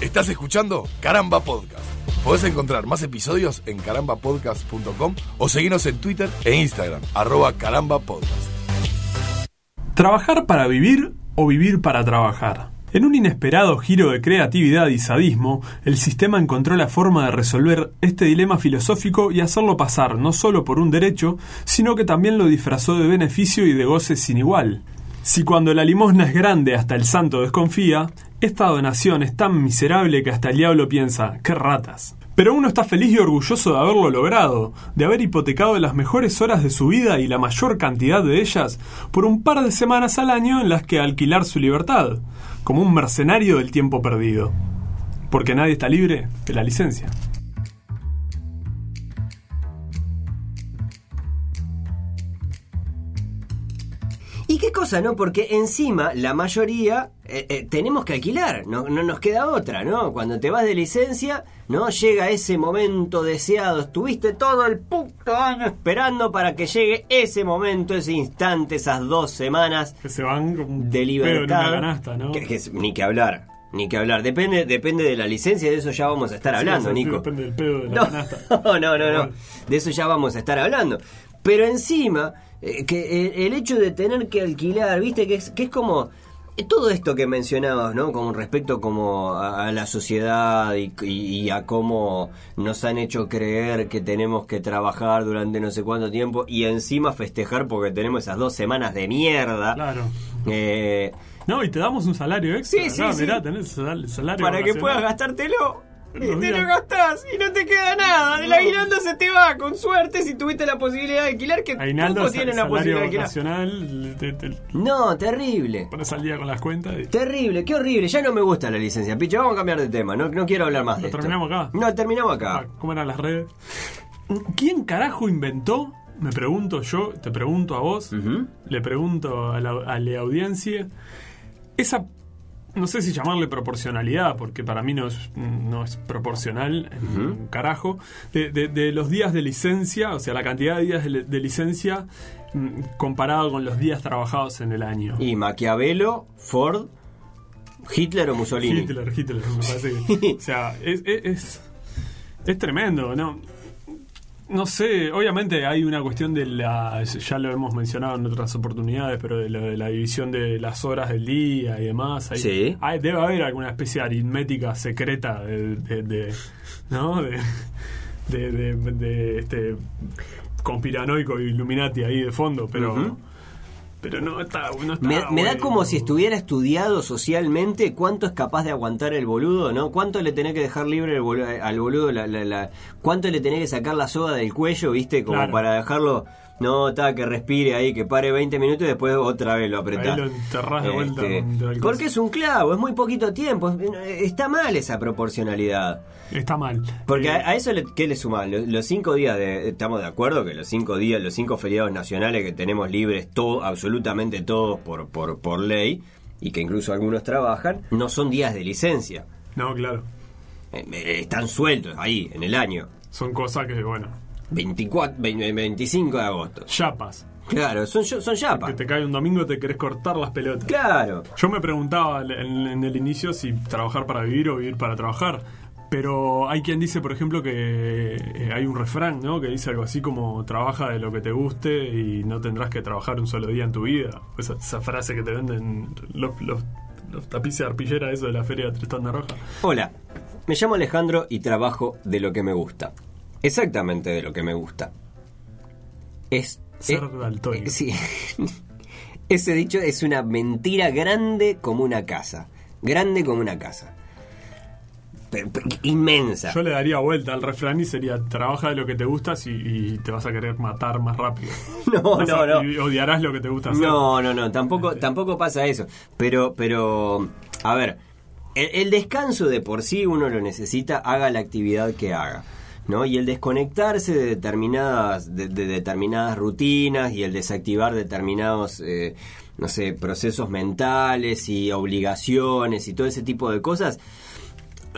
Estás escuchando Caramba Podcast. Podés encontrar más episodios en carambapodcast.com o seguirnos en Twitter e Instagram, arroba carambapodcast. ¿Trabajar para vivir o vivir para trabajar? En un inesperado giro de creatividad y sadismo, el sistema encontró la forma de resolver este dilema filosófico y hacerlo pasar no solo por un derecho, sino que también lo disfrazó de beneficio y de goce sin igual. Si cuando la limosna es grande hasta el santo desconfía, esta donación es tan miserable que hasta el diablo piensa, ¡qué ratas! Pero uno está feliz y orgulloso de haberlo logrado, de haber hipotecado las mejores horas de su vida y la mayor cantidad de ellas por un par de semanas al año en las que alquilar su libertad, como un mercenario del tiempo perdido. Porque nadie está libre de la licencia. Cosa, no? Porque encima la mayoría eh, eh, tenemos que alquilar, no, no nos queda otra, ¿no? Cuando te vas de licencia, ¿no? Llega ese momento deseado, estuviste todo el puto año esperando para que llegue ese momento, ese instante, esas dos semanas Que se van de libertad. canasta, ¿no? Que- que ni que hablar, ni que hablar. Depende, depende de la licencia, de eso ya vamos a estar hablando, sí, sí, Nico. Depende del pedo de la No, canasta. no, no, no. De eso ya vamos a estar hablando. Pero encima, eh, que el, el hecho de tener que alquilar, viste, que es, que es como eh, todo esto que mencionabas, ¿no? Con respecto como a, a la sociedad y, y- y a cómo nos han hecho creer que tenemos que trabajar durante no sé cuánto tiempo y encima festejar porque tenemos esas dos semanas de mierda. Claro. Eh, No, y te damos un salario extra. Sí, sí, sí. mirá, tenés sal- salario para que puedas gastártelo. Y te lo gastás y no te queda nada. El No. aguinaldo se te va, con suerte, si tuviste la posibilidad de alquilar, que Aguinaldo, pocos sal- tienen la posibilidad de alquilar. te, te No, terrible. pones al día con las cuentas y... Terrible, qué horrible. Ya no me gusta la licencia. Picho, vamos a cambiar de tema. No, no quiero hablar más ¿Lo de esto. terminamos acá? No, terminamos Ah, acá. ¿Cómo eran las redes? ¿Quién carajo inventó? Me pregunto yo, te pregunto a vos, le pregunto a la, a la audiencia, esa, no sé si llamarle proporcionalidad, porque para mí no es, no es proporcional, un carajo, de, de- de los días de licencia, o sea, la cantidad de días de, de licencia mm, comparado con los días trabajados en el año. Y Maquiavelo, Ford, Hitler o Mussolini. Hitler, Hitler, me parece que. o sea, es, es, es tremendo, ¿no? No sé, obviamente hay una cuestión de la. Ya lo hemos mencionado en otras oportunidades, pero de, lo de la división de las horas del día y demás. Hay- Sí. hay- debe haber alguna especie de aritmética secreta de. de- de- ¿No? De. de, de- de este. conspiranoico Illuminati ahí de fondo, pero. Pero no está. No está Me, me da como si estuviera estudiado socialmente cuánto es capaz de aguantar el boludo, ¿no? ¿Cuánto le tenés que dejar libre el bolu- al boludo? La, la- la- ¿Cuánto le tenés que sacar la soga del cuello, viste? Como Claro. para dejarlo, no, está, que respire ahí, que pare 20 minutos y después otra vez lo apretás. Ahí lo de vuelta Este, porque es un clavo, es muy poquito tiempo. es- Está mal esa proporcionalidad. Está mal. Porque Eh, a, a eso, le, ¿qué le suma? Los, los cinco días, de, estamos de acuerdo que los cinco días, los cinco feriados nacionales que tenemos libres, todo, absolutamente todos por, por, por ley, y que incluso algunos trabajan, no son días de licencia. No, claro. Eh, eh, están sueltos ahí, en el año. Son cosas que, bueno, 24, 20, 25 de agosto. chapas. Claro, son, son Que te cae un domingo te querés cortar las pelotas. Claro. Yo me preguntaba en, en el inicio si trabajar para vivir o vivir para trabajar. Pero hay quien dice, por ejemplo, que eh, hay un refrán, ¿no? Que dice algo así como trabaja de lo que te guste y no tendrás que trabajar un solo día en tu vida. Esa, esa frase que te venden los, los, los tapices de arpillera, eso de la feria de Tristán de Roja. Hola, me llamo Alejandro y trabajo de lo que me gusta. Exactamente de lo que me gusta. Es. Ser eh, eh, sí. Ese dicho es una mentira grande como una casa. Grande como una casa. Pe- pe- inmensa. Yo le daría vuelta al refrán y sería trabaja de lo que te gustas y, y te vas a querer matar más rápido. No, Vas no, a- no. Y odiarás lo que te gusta hacer. No, no, no, tampoco, tampoco pasa eso. Pero, pero, a ver, el, el descanso de por sí uno lo necesita, haga la actividad que haga. ¿No? Y el desconectarse de determinadas, de, de determinadas rutinas y el desactivar determinados, eh, no sé, procesos mentales y obligaciones y todo ese tipo de cosas,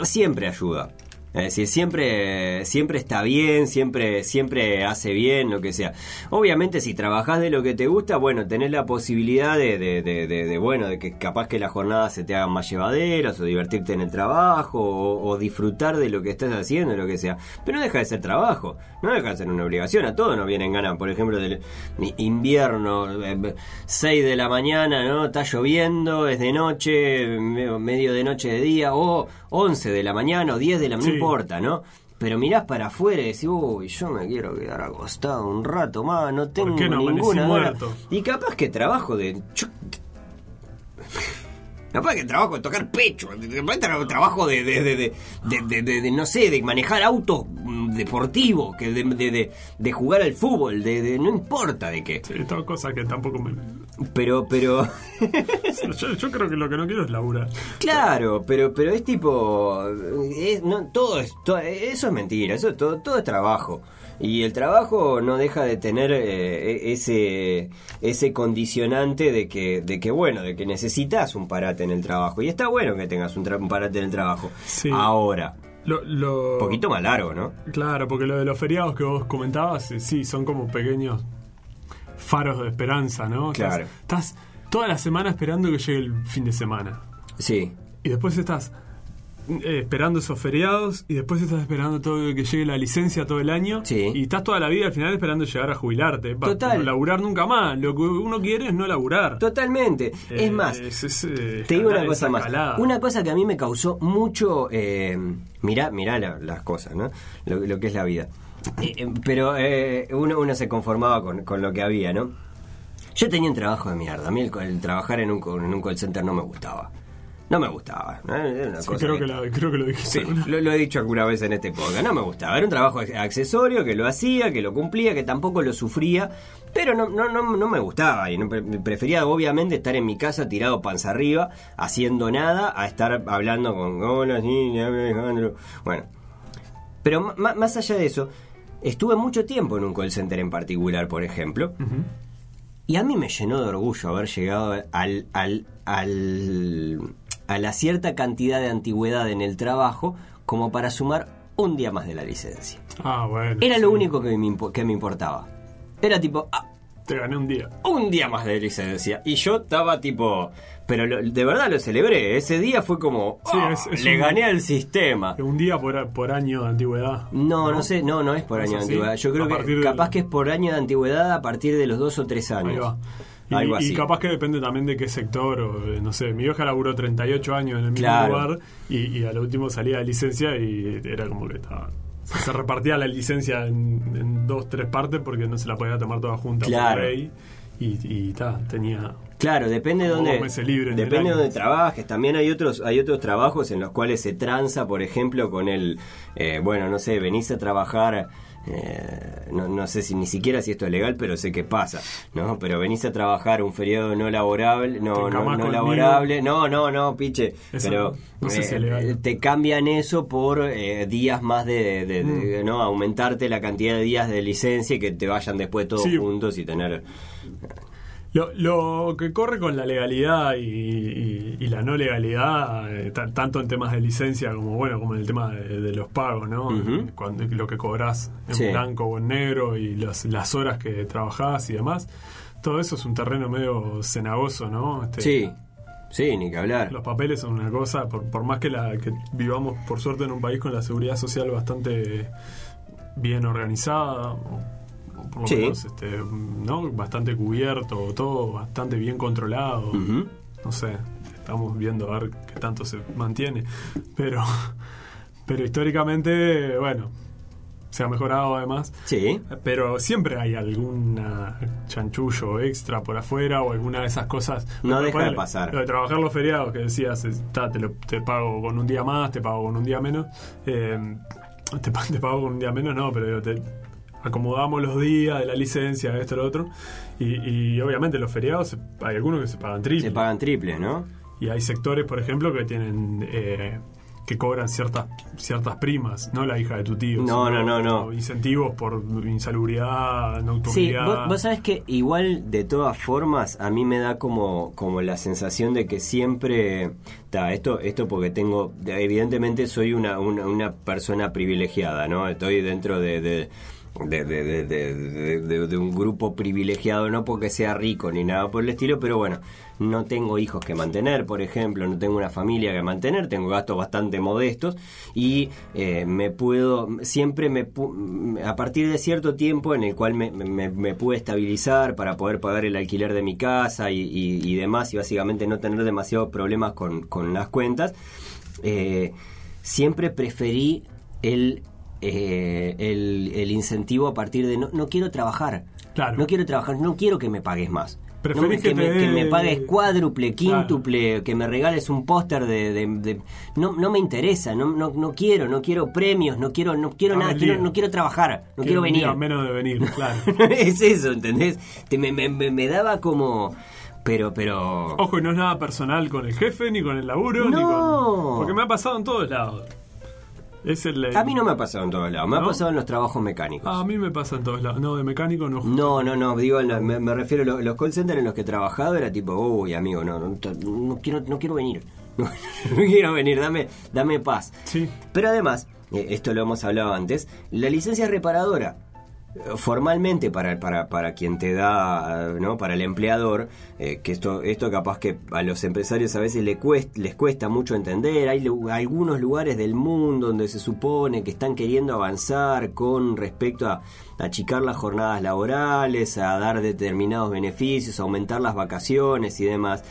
siempre ayuda. Es decir, siempre, siempre está bien, siempre, siempre hace bien, lo que sea. Obviamente, si trabajás de lo que te gusta, bueno, tenés la posibilidad de, de, bueno, de que capaz que las jornadas se te hagan más llevaderas, o divertirte en el trabajo, o, disfrutar de lo que estás haciendo, lo que sea. Pero no deja de ser trabajo, no deja de ser una obligación. A todos nos vienen ganas, por ejemplo, del invierno, 6 de la mañana, ¿no? Está lloviendo, es de noche, me- medio de noche de día, o 11 de la mañana, o 10 de la mañana. No importa, ¿no? Pero mirás para afuera y decís, uy, yo me quiero quedar acostado un rato más, no tengo qué no? Ninguna gana". muerto. Y capaz que trabajo de... Capaz que trabajo de tocar pecho, capaz que trabajo de, de, no sé, de manejar autos mm, deportivos, que de, jugar al fútbol, de, de- no importa de qué. Sí, todas cosas que tampoco me... Pero, pero, Yo, yo creo que lo que no quiero es laburar. claro, pero, pero es tipo, es- no, todo es, to- eso es mentira, eso todo, todo es trabajo. Y el trabajo no deja de tener eh, ese ese condicionante de que de que bueno, de que necesitas un parate en el trabajo y está bueno que tengas un, tra- un parate en el trabajo. Sí. Ahora, Lo, lo... poquito más largo, ¿no? Claro, porque lo de los feriados que vos comentabas, eh, sí, son como pequeños faros de esperanza, ¿no? Estás- Claro. Estás, toda la semana esperando que llegue el fin de semana. Sí. Y después estás eh, esperando esos feriados y después estás esperando todo que llegue la licencia todo el año Sí. y estás toda la vida al final esperando llegar a jubilarte para Total. no laburar nunca más lo que uno quiere es no laburar Totalmente. Eh, es más, es- es, eh, Te digo una cosa más. Una cosa que a mí me causó mucho. Eh, mirá, mirá la- las cosas, ¿no? Lo, lo que es la vida. Eh, eh, pero eh, uno, uno se conformaba con, con lo que había, ¿no? Yo tenía un trabajo de mierda. A mí el, el trabajar en un, en un call center no me gustaba. No me gustaba. ¿no? Era una Sí, cosa creo, que- que la- creo que lo dijiste Sí, lo, lo he dicho alguna vez en este podcast. No me gustaba. Era un trabajo accesorio que lo hacía, que lo cumplía, que tampoco lo sufría. Pero no, no, no, no me gustaba. Y no, pre- prefería, obviamente, estar en mi casa tirado panza arriba, haciendo nada, a estar hablando con. Hola, sí, Alejandro. Bueno. Pero más allá de eso, estuve mucho tiempo en un call center en particular, por ejemplo. Y a mí me llenó de orgullo haber llegado al, al, al, a la cierta cantidad de antigüedad en el trabajo como para sumar un día más de la licencia. ah bueno Era sí. lo único que me, que me importaba. Era tipo, ah, te gané un día un día más de licencia. Y yo estaba tipo, pero lo- de verdad lo celebré. Ese día fue como, Sí, es- es le un- gané al sistema. un día por, por año de antigüedad No, no sé, no, no es por ¿Es año de antigüedad. Yo creo A que capaz que es por año de antigüedad a partir de los dos o tres años. Ahí va. Y, Algo y así. capaz que depende también de qué sector, o no sé, mi vieja laburó 38 años en el mismo Claro. lugar y, y al último salía de licencia y era como que estaba... Se repartía la licencia en, en dos, tres partes porque no se la podía tomar toda junta Claro. por ley y, y ta, tenía... Claro, depende de dónde, depende de año. dónde trabajes. También hay otros, hay otros trabajos en los cuales se tranza, por ejemplo, con el, eh, bueno, no sé, venís a trabajar, eh, no, no sé si ni siquiera si esto es legal, pero sé que pasa, ¿no? Pero venís a trabajar un feriado no laborable, no, no, no laborable, no, no, no, piche, Eso pero no sé si eh, es legal. te cambian eso por eh, días más de, de- de- Mm. no, aumentarte la cantidad de días de licencia y que te vayan después todos Sí. juntos y tener Lo, lo que corre con la legalidad y, y- y la no legalidad, eh, ta- tanto en temas de licencia como bueno como en el tema de, de los pagos, ¿no? Cuando, lo que cobras en Sí. blanco o en negro y las, las horas que trabajás y demás, todo eso es un terreno medio cenagoso, ¿no? Este, Sí, sí, ni que hablar. Los papeles son una cosa, por, por más que, la, que vivamos por suerte en un país con la seguridad social bastante bien organizada, o, por lo Sí. menos este, ¿no? bastante cubierto, todo bastante bien controlado. No sé, estamos viendo a ver qué tanto se mantiene. Pero, pero históricamente, bueno, se ha mejorado además. Sí, Pero siempre hay alguna chanchullo extra por afuera o alguna de esas cosas. No deja de pasar. Lo de trabajar los feriados, que decías, es, ta, te, lo- te pago con un día más, te pago con un día menos. Eh, te, te pago con un día menos, no, pero digo, te acomodamos los días de la licencia, esto, lo otro. Y, y obviamente los feriados, hay algunos que se pagan triple. se pagan triple, ¿no? Y hay sectores, por ejemplo, que tienen eh, que cobran ciertas ciertas primas, no la hija de tu tío. No, no, no, no. Incentivos por insalubridad, Sí, nocturnidad. vos, vos sabés que igual de todas formas a mí me da como, como la sensación de que siempre, ta, esto, esto porque tengo, evidentemente soy una, una, una persona privilegiada, ¿no? Estoy dentro de, de de, de, de, de, un grupo privilegiado, no porque sea rico ni nada por el estilo, pero bueno, no tengo hijos que mantener, por ejemplo, no tengo una familia que mantener, tengo gastos bastante modestos y eh, me puedo, siempre me, a partir de cierto tiempo en el cual me, me, me pude estabilizar para poder pagar el alquiler de mi casa y, y- y demás y básicamente no tener demasiados problemas con, con las cuentas, eh, siempre preferí el, eh, el, el incentivo a partir de no, no quiero trabajar. Claro. No quiero trabajar, no quiero que me pagues más. No que que, me, que pagues cuádruple, Claro. quíntuple, que me regales un póster de, de- de- no, no me interesa, no, no, no quiero, no quiero premios, no quiero, no quiero nada, quiero- no quiero trabajar, no quiero venir. menos de venir, claro. es eso, ¿entendés? Te- me, me- me- daba como, pero, pero. Ojo, y no es nada personal con el jefe, ni con el laburo, ni No. con. Porque me ha pasado en todos lados. Es el. A mí no me ha pasado en todos lados, me ha pasado en los trabajos mecánicos. Ah, a mí me pasa en todos lados. No, de mecánico no. No, no, no, digo, me, me refiero a lo- los call centers en los que he trabajado, era tipo, uy, amigo, no, no, no quiero, no quiero venir. No, quiero venir, dame, dame paz. Sí. Pero además, eh, esto lo hemos hablado antes, la licencia reparadora, formalmente para, para, para quien te da, ¿no? Para el empleador, eh, que esto, esto capaz que a los empresarios a veces le cuest- les cuesta mucho entender, hay algunos lugares del mundo donde se supone que están queriendo avanzar con respecto a achicar las jornadas laborales, a dar determinados beneficios, a aumentar las vacaciones y demás.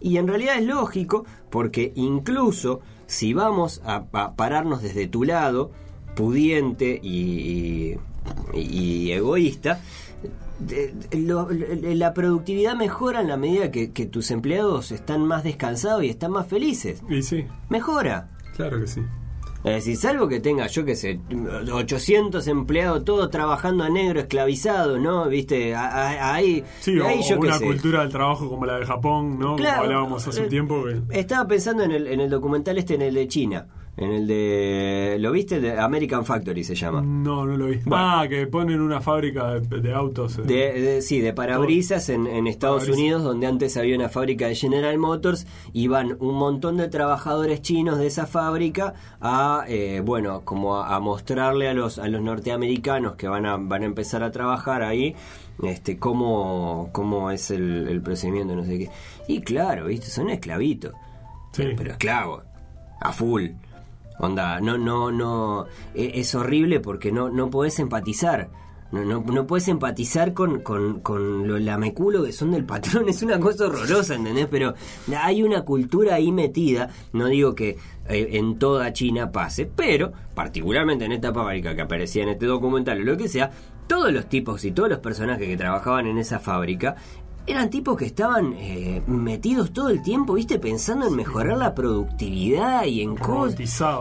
Y en realidad es lógico, porque incluso si vamos a, pararnos desde tu lado, pudiente y- y egoísta, la productividad mejora en la medida que, que tus empleados están más descansados y están más felices. Y sí, Mejora. claro que sí. Es decir, salvo que tenga, yo qué sé, 800 empleados todos trabajando a negro, esclavizados, ¿no? Viste, ahí, Sí, o, ahí yo o qué una sé. cultura del trabajo como la de Japón, ¿no? Claro, como hablábamos hace eh, un tiempo. Que... Estaba pensando en el, en el documental este, en el de China. En el de. ¿Lo viste? El de American Factory se llama. No, no lo vi. Bueno. Ah, que ponen una fábrica de, de autos. eh. De, de- sí, de parabrisas en, en Estados Parabrisas. Unidos, donde antes había una fábrica de General Motors, y van un montón de trabajadores chinos de esa fábrica a, eh, bueno, como a, a mostrarle a los, a los norteamericanos que van a, van a empezar a trabajar ahí, este, cómo, cómo es el, el procedimiento, no sé qué. Y claro, viste, son esclavitos. Sí. Pero esclavos, a full. Onda, no, no, no. e- Es horrible porque no, no podés empatizar. No, no, no puedes empatizar con, con, con lo lameculo que son del patrón. Es una cosa horrorosa, ¿entendés? Pero hay una cultura ahí metida. No digo que eh, en toda China pase, pero particularmente en esta fábrica que aparecía en este documental o lo que sea, todos los tipos y todos los personajes que trabajaban en esa fábrica eran tipos que estaban eh, metidos todo el tiempo, viste, pensando en mejorar la productividad y en cosas.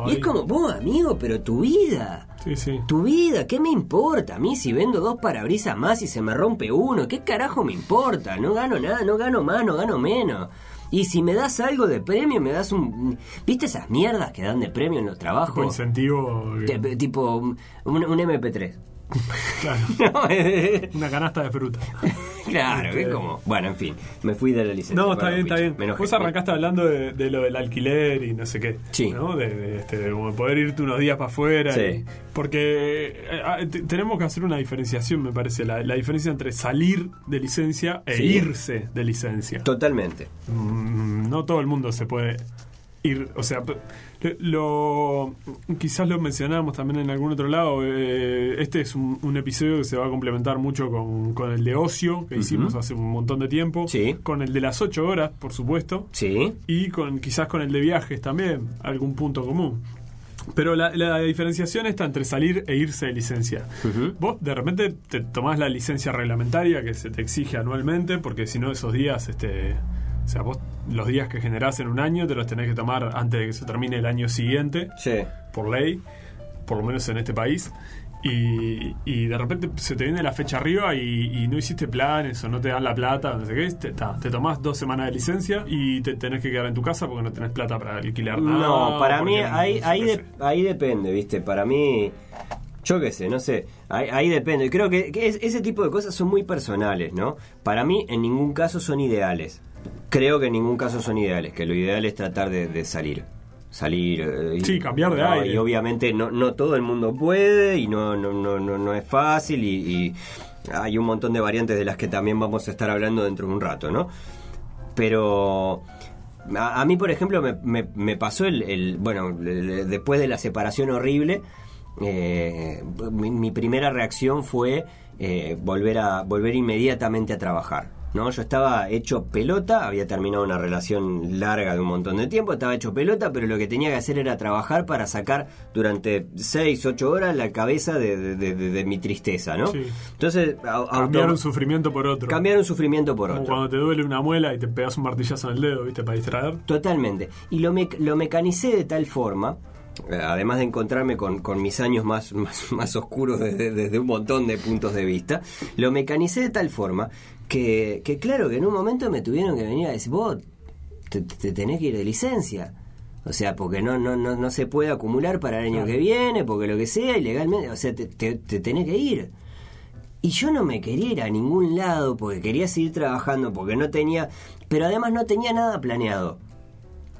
Y es como, vos, amigo, pero tu vida. Sí, sí. Tu vida, ¿qué me importa? A mí si vendo dos parabrisas más y se me rompe uno, ¿qué carajo me importa? No gano nada, no gano más, no gano menos. Y si me das algo de premio, me das un... ¿Viste esas mierdas que dan de premio en los trabajos? incentivo. que- Te- Tipo un, un MP3. claro. No, eh, Una canasta de fruta. claro, Este- es como... Bueno, en fin, me fui de la licencia. No, está bien, está bien. me enojé. Vos arrancaste hablando de, de lo del alquiler y no sé qué. Sí. ¿no? De, de, este, de como poder irte unos días para afuera. Sí. y- porque eh, ah, te- tenemos que hacer una diferenciación, me parece. La, la diferencia entre salir de licencia e Sí. irse de licencia. Totalmente. Mm, no todo el mundo se puede ir, o sea, lo quizás lo mencionamos también en algún otro lado. eh, este es un, un episodio que se va a complementar mucho con, con el de ocio que hicimos hace un montón de tiempo, Sí. con el de las ocho horas, por supuesto, Sí. y con quizás con el de viajes también, algún punto común. Pero la, la diferenciación está entre salir e irse de licencia. Vos de repente te tomás la licencia reglamentaria que se te exige anualmente, porque si no esos días, este, o sea, vos los días que generás en un año te los tenés que tomar antes de que se termine el año siguiente, Sí. por ley, por lo menos en este país. y, y de repente se te viene la fecha arriba y, y no hiciste planes o no te dan la plata, no sé qué, te, ta, te tomás dos semanas de licencia y te tenés que quedar en tu casa porque no tenés plata para alquilar nada. No, para mí ahí, ahí, de- ahí depende, ¿viste? Para mí, yo qué sé, no sé, ahí, ahí depende. Creo que, que es- ese tipo de cosas son muy personales, ¿no? Para mí en ningún caso son ideales. Creo que en ningún caso son ideales, que lo ideal es tratar de, de salir. Salir. eh, y- Sí, cambiar de no, aire. Y obviamente no, no todo el mundo puede y no, no, no, no, no es fácil y, y hay un montón de variantes de las que también vamos a estar hablando dentro de un rato, ¿no? Pero a, a mí, por ejemplo, me, me- me pasó el, el- bueno, después de la separación horrible, eh, mi, mi primera reacción fue eh, volver a volver inmediatamente a trabajar. ¿No? Yo estaba hecho pelota, había terminado una relación larga de un montón de tiempo, estaba hecho pelota, pero lo que tenía que hacer era trabajar para sacar durante 6, 8 horas la cabeza de, de- de- de- de mi tristeza, ¿no? Sí. Entonces, Cambiar auto- un sufrimiento por otro. cambiar un sufrimiento por Como otro. cuando te duele una muela y te pegas un martillazo en el dedo, ¿viste? Para distraer. Totalmente. Y lo, mec- lo mecanicé de tal forma, eh, además de encontrarme con, con mis años más, más, más oscuros desde, desde un montón de puntos de vista, lo mecanicé de tal forma que, que claro, que en un momento me tuvieron que venir a decir, vos te, te tenés que ir de licencia. O sea, porque no, no, no, no se puede acumular para el año Claro. que viene, porque lo que sea, ilegalmente, o sea, te, te, te tenés que ir. Y yo no me quería ir a ningún lado porque quería seguir trabajando, porque no tenía, pero además no tenía nada planeado.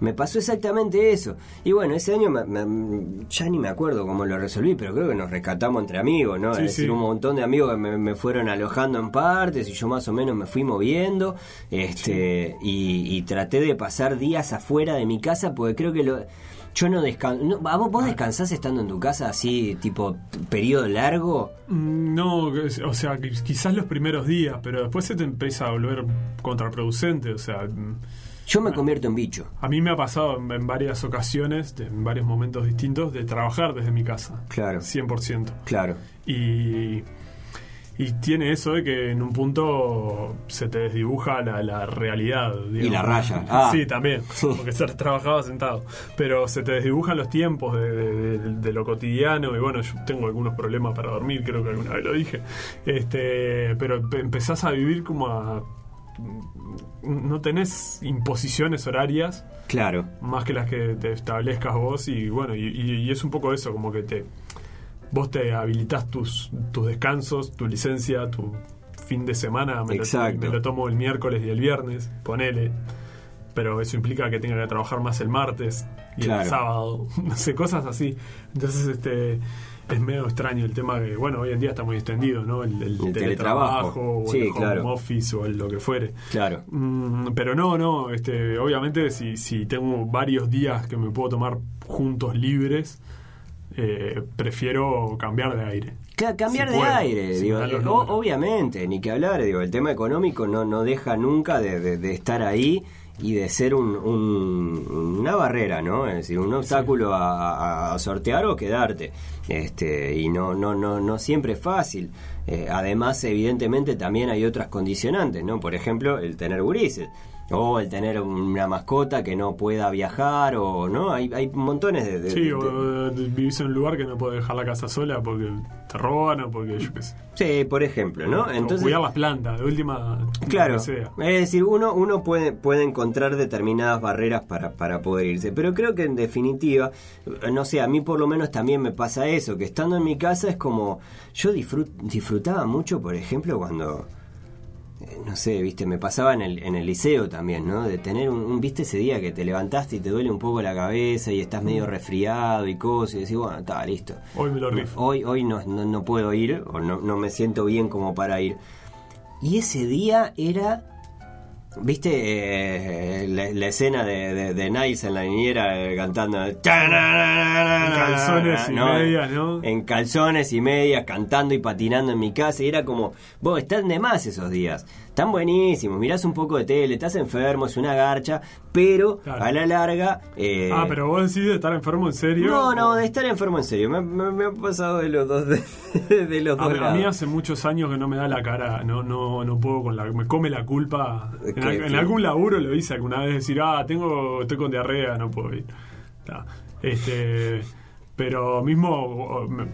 Me pasó exactamente eso. Y bueno, ese año me- me- ya ni me acuerdo cómo lo resolví, pero creo que nos rescatamos entre amigos, ¿no? Sí, es decir, sí. un montón de amigos que me, me fueron alojando en partes y yo más o menos me fui moviendo. este y, y traté de pasar días afuera de mi casa porque creo que lo... Yo no descanso... ¿Vos, vos descansás estando en tu casa así, tipo, periodo largo? Mm, No, o sea, qui- quizás los primeros días, pero después se te empieza a volver contraproducente. O sea, mm, Yo me convierto en bicho. a mí me ha pasado en, en varias ocasiones, en varios momentos distintos, de trabajar desde mi casa. Claro. 100%. Claro. Y, y tiene eso de que en un punto se te desdibuja la, la realidad. digamos. la raya. Ah. Sí, también, porque estar- trabajaba sentado. Pero se te desdibujan los tiempos de, de- de- de lo cotidiano. Y bueno, yo tengo algunos problemas para dormir, creo que alguna vez lo dije. Este, pero empe- empezás a vivir como a. No tenés imposiciones horarias Claro. más que las que te establezcas vos y bueno, y, y- y es un poco eso, como que te vos te habilitas tus, tus descansos, tu licencia, tu fin de semana, me lo, Exacto. me lo tomo el miércoles y el viernes, ponele, pero eso implica que tenga que trabajar más el martes y Claro. el sábado, no sé, cosas así. Entonces, este es medio extraño el tema que, bueno, hoy en día está muy extendido, ¿no? El, el El teletrabajo, teletrabajo. o Sí, el home claro. office o el lo que fuere. Claro. Mm, pero no, no, este, obviamente si, si tengo varios días que me puedo tomar juntos libres, eh, prefiero cambiar de aire. Ca- cambiar Si de puedo, aire, digo, eh, o- obviamente, ni que hablar, digo, el tema económico no, no deja nunca de, de- de estar ahí y de ser un, un- una barrera, ¿no? Es decir, un obstáculo a, a- a sortear o quedarte. Este, y no, no, no, no siempre es fácil. Eh, además, evidentemente, también hay otras condicionantes, ¿no? Por ejemplo, el tener gurises. O el tener una mascota que no pueda viajar, o no, hay, hay montones de, de- Sí, de- o eh, vivís en un lugar que no puedes dejar la casa sola porque te roban o porque yo qué sé. Sí, por ejemplo, ¿no? O Entonces, cuidar las plantas, de última. Claro, sea. es decir, uno, uno puede, puede encontrar determinadas barreras para, para poder irse, pero creo que en definitiva, no sé, a mí por lo menos también me pasa eso, que estando en mi casa es como, yo disfrut- disfrutaba mucho, por ejemplo, cuando, no sé, viste, me pasaba en el, en el liceo también, ¿no? De tener un, un- viste ese día que te levantaste y te duele un poco la cabeza y estás medio resfriado y cosas, y decís, bueno, está listo. Hoy me lo rifo. Hoy, hoy no, no, no puedo ir, o no, no me siento bien como para ir. Y ese día era. ¿Viste eh, la, la escena de, de, de Niles en la niñera eh, cantando? En calzones y medias, ¿no? En calzones y medias, cantando y patinando en mi casa. Y era como, vos están de más esos días. Están buenísimos, mirás un poco de tele, estás enfermo, es una garcha, pero Claro. a la larga. eh, Ah, pero vos decís de estar enfermo en serio. no, no, de estar enfermo en serio. Me, me- me ha pasado de los dos, de, de los A, dos ver, a mí hace muchos años que no me da la cara, no no no puedo con la me come la culpa. En, al- en algún laburo lo hice alguna vez decir, "Ah, tengo estoy con diarrea, no puedo ir." Este Pero mismo me,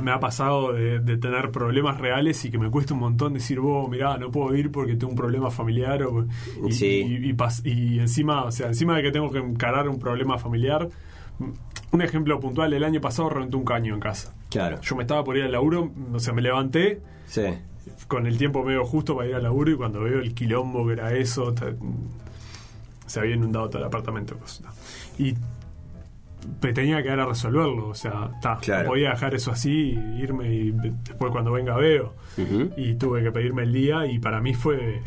me ha pasado de, de, tener problemas reales y que me cuesta un montón decir, vos, mirá, no puedo ir porque tengo un problema familiar. O, y, Sí. y, y pas- y encima, o sea, encima de que tengo que encarar un problema familiar, un ejemplo puntual, el año pasado reventé un caño en casa. Claro. Yo me estaba por ir al laburo, o sea, me levanté Sí. con el tiempo medio justo para ir al laburo y cuando veo el quilombo que era eso, ta- se había inundado todo el apartamento. pues, no. Y tenía que dar a resolverlo, o sea, ta, Claro. podía dejar eso así, irme y después cuando venga veo. Y tuve que pedirme el día y para mí fue...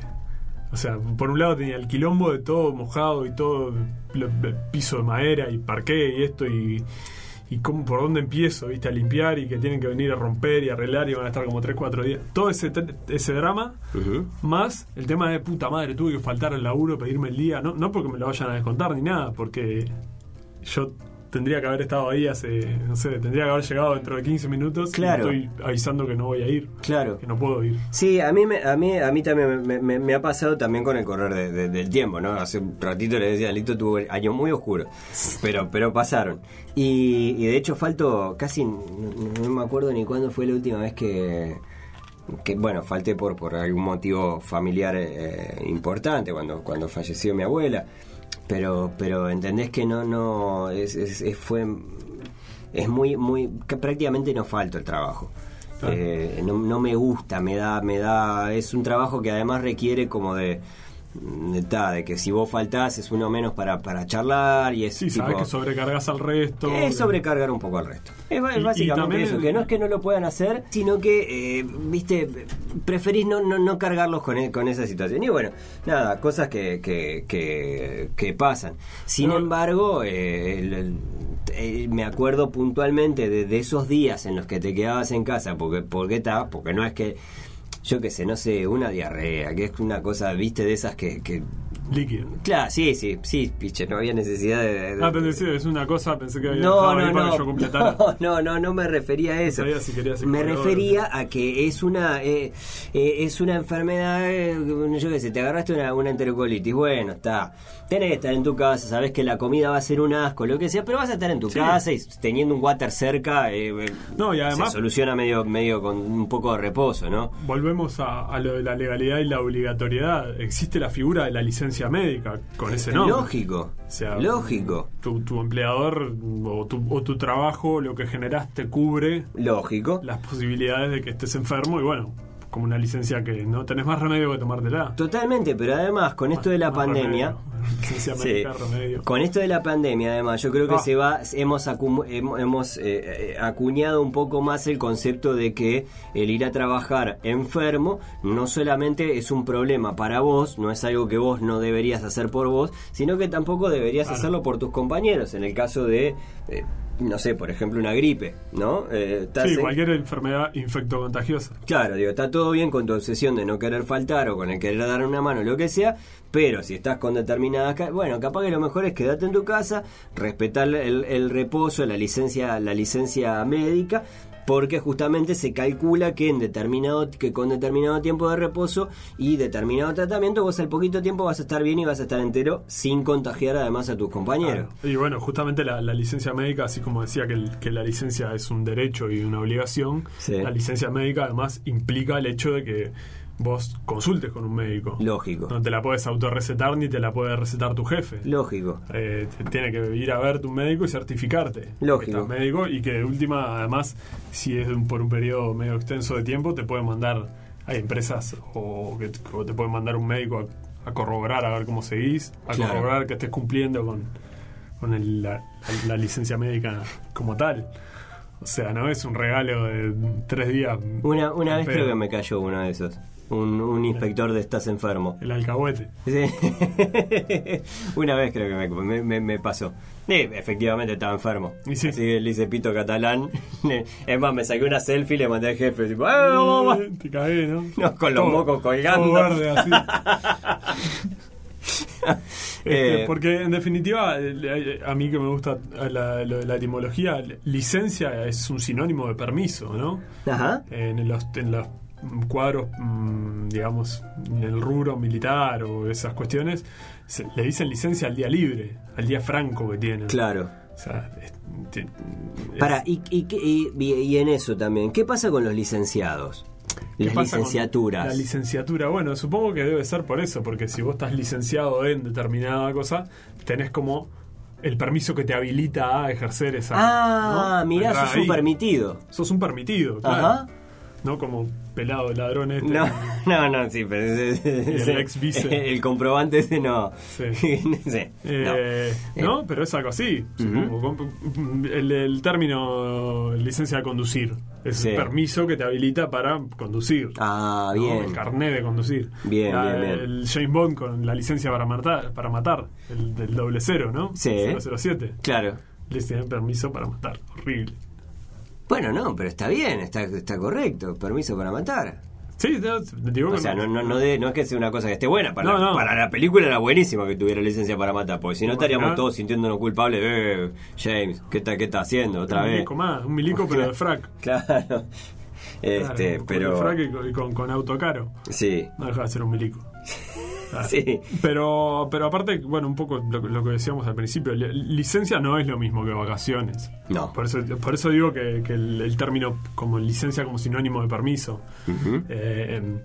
O sea, por un lado tenía el quilombo de todo mojado y todo el piso de madera y parqué y esto y, y cómo, por dónde empiezo, viste, a limpiar y que tienen que venir a romper y arreglar y van a estar como 3, 4 días. Todo ese, ese drama, más el tema de puta madre, tuve que faltar al laburo, pedirme el día, no, no porque me lo vayan a descontar ni nada, porque yo tendría que haber estado ahí hace, no sé, tendría que haber llegado dentro de 15 minutos Claro. y estoy avisando que no voy a ir, Claro. que no puedo ir. Sí, a mí, me, a mí, a mí también me, me- me ha pasado también con el correr de- de- del tiempo, ¿no? Hace un ratito le decía, Lito tuvo años muy oscuros, pero, pero pasaron. Y, y de hecho falto, casi, no, no me acuerdo ni cuándo fue la última vez que, que bueno, falté por, por algún motivo familiar eh, importante, cuando, cuando falleció mi abuela. Pero, pero entendés que no, no, es, es- es- fue, es muy, muy, que prácticamente no falto el trabajo. Claro. Eh, no, no me gusta, me da, me da, es un trabajo que además requiere como de, de, que si vos faltás es uno menos para, para charlar y es Sí, tipo- sabes que sobrecargas al resto. es sobrecargar un poco al resto. Es Y- básicamente eso, el- que no es que no lo puedan hacer, sino que, eh, viste, preferís no, no, no cargarlos con, e- con esa situación. Y bueno, nada, cosas que, que, que, que pasan. Sin embargo, eh, el- el- eh, me acuerdo puntualmente de, de esos días en los que te quedabas en casa, porque, porque está, porque no es que, yo qué sé, no sé, una diarrea, que es una cosa, viste, de esas que... que Líquido. Claro, sí, sí, sí, piche, no había necesidad de... de- Ah, pensé, sí, es una cosa, pensé que había no, no, no. que yo no, no, no, no me refería a eso. sabía si me refería a que es una eh, eh, es una enfermedad, eh, yo qué sé, te agarraste una, una enterocolitis, bueno, está. Tenés que estar en tu casa, sabes que la comida va a ser un asco, lo que sea, pero vas a estar en tu Sí. casa y teniendo un water cerca, eh, No, y además- se soluciona medio medio con un poco de reposo, ¿no? Volvemos a, a lo de la legalidad y la obligatoriedad. Existe la figura de la licencia médica con ese nombre. Lógico. O sea, lógico. Tu, tu empleador o tu, o tu trabajo, lo que generaste cubre Lógico. las posibilidades de que estés enfermo y bueno, como una licencia que no tenés más remedio que tomártela. Totalmente, pero además con esto de la pandemia, remedio. Sí. remedio. Con esto de la pandemia, además, yo creo que Ah. se va, hemos, acu- hem- hemos eh, eh, acuñado un poco más el concepto de que el ir a trabajar enfermo no solamente es un problema para vos, no es algo que vos no deberías hacer por vos, sino que tampoco deberías Claro. hacerlo por tus compañeros. En el caso de, eh, no sé, por ejemplo, una gripe, ¿no? Eh, Sí, en- cualquier enfermedad infectocontagiosa. Claro, digo, está todo bien con tu obsesión de no querer faltar o con el querer dar una mano, lo que sea, pero si estás con determinadas... Bueno, capaz que lo mejor es quedarte en tu casa, respetar el, el reposo, la licencia, la licencia médica, porque justamente se calcula que en determinado que con determinado tiempo de reposo y determinado tratamiento vos al poquito tiempo vas a estar bien y vas a estar entero sin contagiar además a tus compañeros. Y bueno, justamente la, la licencia médica, así como decía que, el- que la licencia es un derecho y una obligación, Sí. la licencia médica además implica el hecho de que vos consultes con un médico. Lógico. No te la puedes autorrecetar ni te la puede recetar tu jefe. Lógico. Eh, te- tiene que ir a ver tu médico y certificarte. Lógico. Que estás médico y que de última, además, si es un- por un periodo medio extenso de tiempo, te pueden mandar, hay empresas o que o te pueden mandar un médico a, a corroborar a ver cómo seguís, a Claro. corroborar que estés cumpliendo con, con el- la, la licencia médica como tal. O sea, no es un regalo de tres días. Una, una vez creo que me cayó uno de esos. Un, un inspector de estás enfermo. El alcahuete. Sí. Una vez creo que me, me- me- me pasó. Sí, efectivamente estaba enfermo. Y sí. Así que le hice pito catalán. Es más, me saqué una selfie y le mandé al jefe. Tipo, "Ah, vamos, vamos". Eh, Te cagué, ¿no? No, con los mocos colgando. todo verde, así. Este, Eh, porque en definitiva, eh, a mí que me gusta la, lo de la etimología, licencia es un sinónimo de permiso, ¿no? Ajá. En los, en los cuadros, mm, digamos, en el rubro militar o esas cuestiones, se- le dicen licencia al día libre, al día franco que tienen. Claro. O sea, es- ti- es- Para, y, y, y- y en eso también, ¿qué pasa con los licenciados? ¿qué Las licenciaturas. La licenciatura, bueno, supongo que debe ser por eso, porque si vos estás licenciado en determinada cosa, tenés como el permiso que te habilita a ejercer esa. ah, ¿no? mirá, Entrar sos un permitido. Sos un permitido, claro. Ajá. No como pelado ladrón este. No, no, no, sí, pero ese- el ese- ex vice. el comprobante ese no. Sí. Sí, Eh, no. no, pero es algo así. Com- El, el término licencia de conducir es Sí. el permiso que te habilita para conducir. Ah, ¿no? bien. El carnet de conducir. Bien, La- bien, bien. El James Bond con la licencia para matar, para matar el del doble cero, ¿no? Sí. 007. Claro. Les tienen permiso para matar. Horrible. Bueno, no, pero está bien, está, está correcto. Permiso para matar. Sí, no, digo O sea, no, no, no, de- no es que sea una cosa que esté buena. Para, la, no. para la película era buenísimo que tuviera licencia para matar, porque si no estaríamos todos sintiéndonos culpables. Eh, James, ¿qué está, qué está haciendo otra un vez? milico más, un milico pero de frac. Claro. Este, Claro, pero. frac y con, y con, con auto caro. Sí, No deja de ser un milico. Sí. Pero, pero aparte, bueno, un poco lo, que- lo que decíamos al principio, li- licencia no es lo mismo que vacaciones. No. Por eso, por eso digo que, que el, el término como licencia como sinónimo de permiso. Eh, em,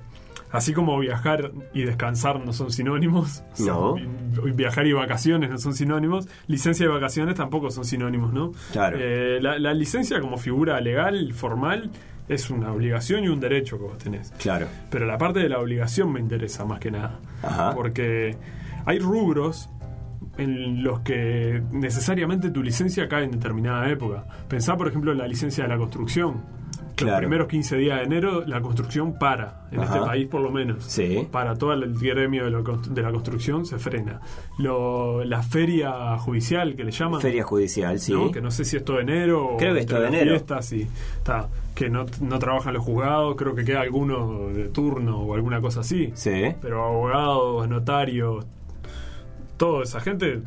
así como viajar y descansar no son sinónimos. No. viajar y vacaciones no son sinónimos. Licencia y vacaciones tampoco son sinónimos, ¿no? Claro. Eh, la, la licencia como figura legal, formal, es una obligación y un derecho que vos tenés. Claro. Pero la parte de la obligación me interesa más que nada. Ajá. Porque hay rubros en los que necesariamente tu licencia cae en determinada época. Pensá, por ejemplo, en la licencia de la construcción. Claro. Los primeros 15 días de enero la construcción para, en Ajá. este país por lo menos. Sí. Para todo el gremio de, lo de la construcción se frena. Lo, la feria judicial que le llaman. Feria judicial, sí. ¿no? Que no sé si es todo enero Creo o que es todo enero. fiestas y está que no, no trabajan los juzgados, creo que queda alguno de turno o alguna cosa así. Sí. Pero abogados, notarios, toda esa gente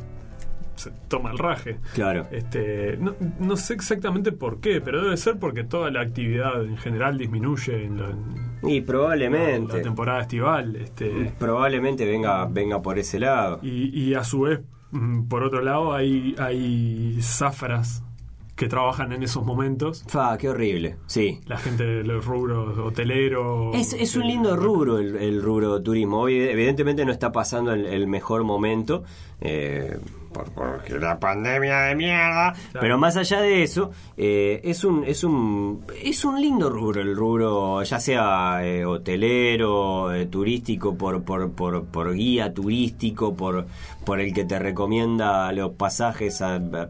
se toma el raje. Claro. Este, no, no sé exactamente por qué, pero debe ser porque toda la actividad en general disminuye en la, en Y la probablemente. temporada estival. Este, Probablemente venga, venga por ese lado. y, y a su vez, mm, por otro lado, hay, hay zafras que trabajan en esos momentos. Fa, qué horrible. Sí. La gente de los rubros hoteleros. Es, es un eh, lindo rubro el, el rubro turismo. Hoy evidentemente no está pasando el, el mejor momento. eh, por, porque la pandemia de mierda. Pero más allá de eso, eh, es un es un es un lindo rubro el rubro, ya sea eh, hotelero, eh, turístico, por, por, por, por guía turístico, por, por el que te recomienda los pasajes a, a-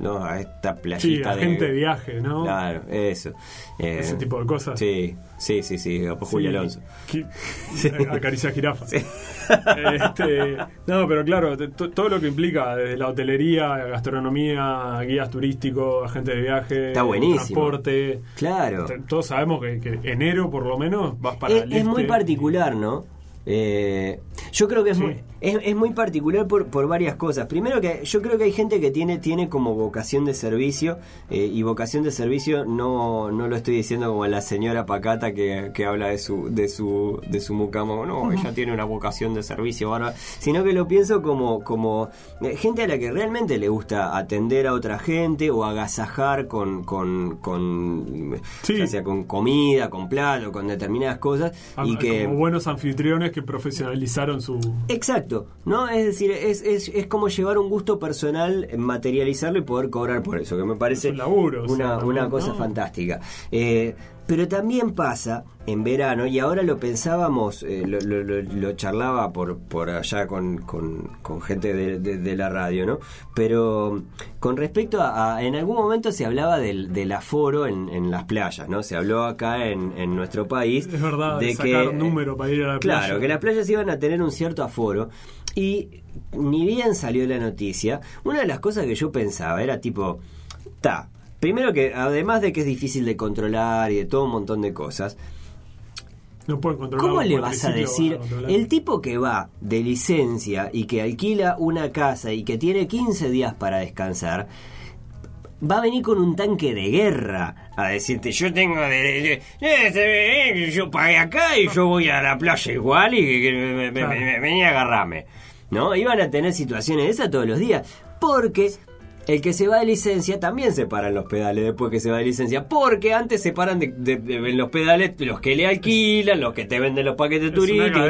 ¿no? a esta Sí, playita de agente de viaje, ¿no? Claro, eso. Eh, Ese tipo de cosas. Sí, sí, sí, sí, Julio Alonso. Acaricia jirafa. Este, no, pero claro, todo lo que implica desde la hotelería, gastronomía, guías turísticos, agentes de viaje, Está transporte. Claro. Todos sabemos que, que enero, por lo menos, vas para Es, el es muy particular, ¿no? Eh, yo creo que es, muy, es, es muy particular por, por varias cosas. Primero que yo creo que hay gente que tiene, tiene como vocación de servicio eh, y vocación de servicio no, no lo estoy diciendo como la señora Pacata que, que habla de su, de su, de su mucamo. No, ella tiene una vocación de servicio, bárbara. Sino que lo pienso como, como eh, gente a la que realmente le gusta atender a otra gente o agasajar con, con, con Sí. ya sea con comida, con plato, con determinadas cosas. Ah, y que Como buenos anfitriones que profesionalizaron su. Exacto, ¿no? Es decir, es, es, es como llevar un gusto personal, eh, materializarlo y poder cobrar por eso, que me parece Es un laburo, o sea, una, una cosa ¿no? fantástica. Eh, pero también pasa en verano, y ahora lo pensábamos, eh, lo, lo- lo- lo charlaba por, por allá con, con- con gente de, de- de la radio, ¿no? Pero con respecto a, a- en algún momento se hablaba del, del aforo en, en las playas, ¿no? Se habló acá en, en nuestro país. Es verdad, de sacar que, número para ir a la Claro, playa. que las playas iban a tener un cierto aforo y ni bien salió la noticia, una de las cosas que yo pensaba era tipo, ta, primero que además de que es difícil de controlar y de todo un montón de cosas, No ¿cómo le vas a decir a el tipo que va de licencia y que alquila una casa y que tiene 15 días para descansar? Va a venir con un tanque de guerra a decirte, yo tengo de, de- de- yo pagué acá y yo voy a la playa igual y que- que me- me- Claro. a agarrarme. ¿No? Iban a tener situaciones de esas todos los días. Porque El que se va de licencia también se paran los pedales después que se va de licencia. Porque antes se paran de, de- de- en los pedales los que le alquilan, los que te venden los paquetes turísticos.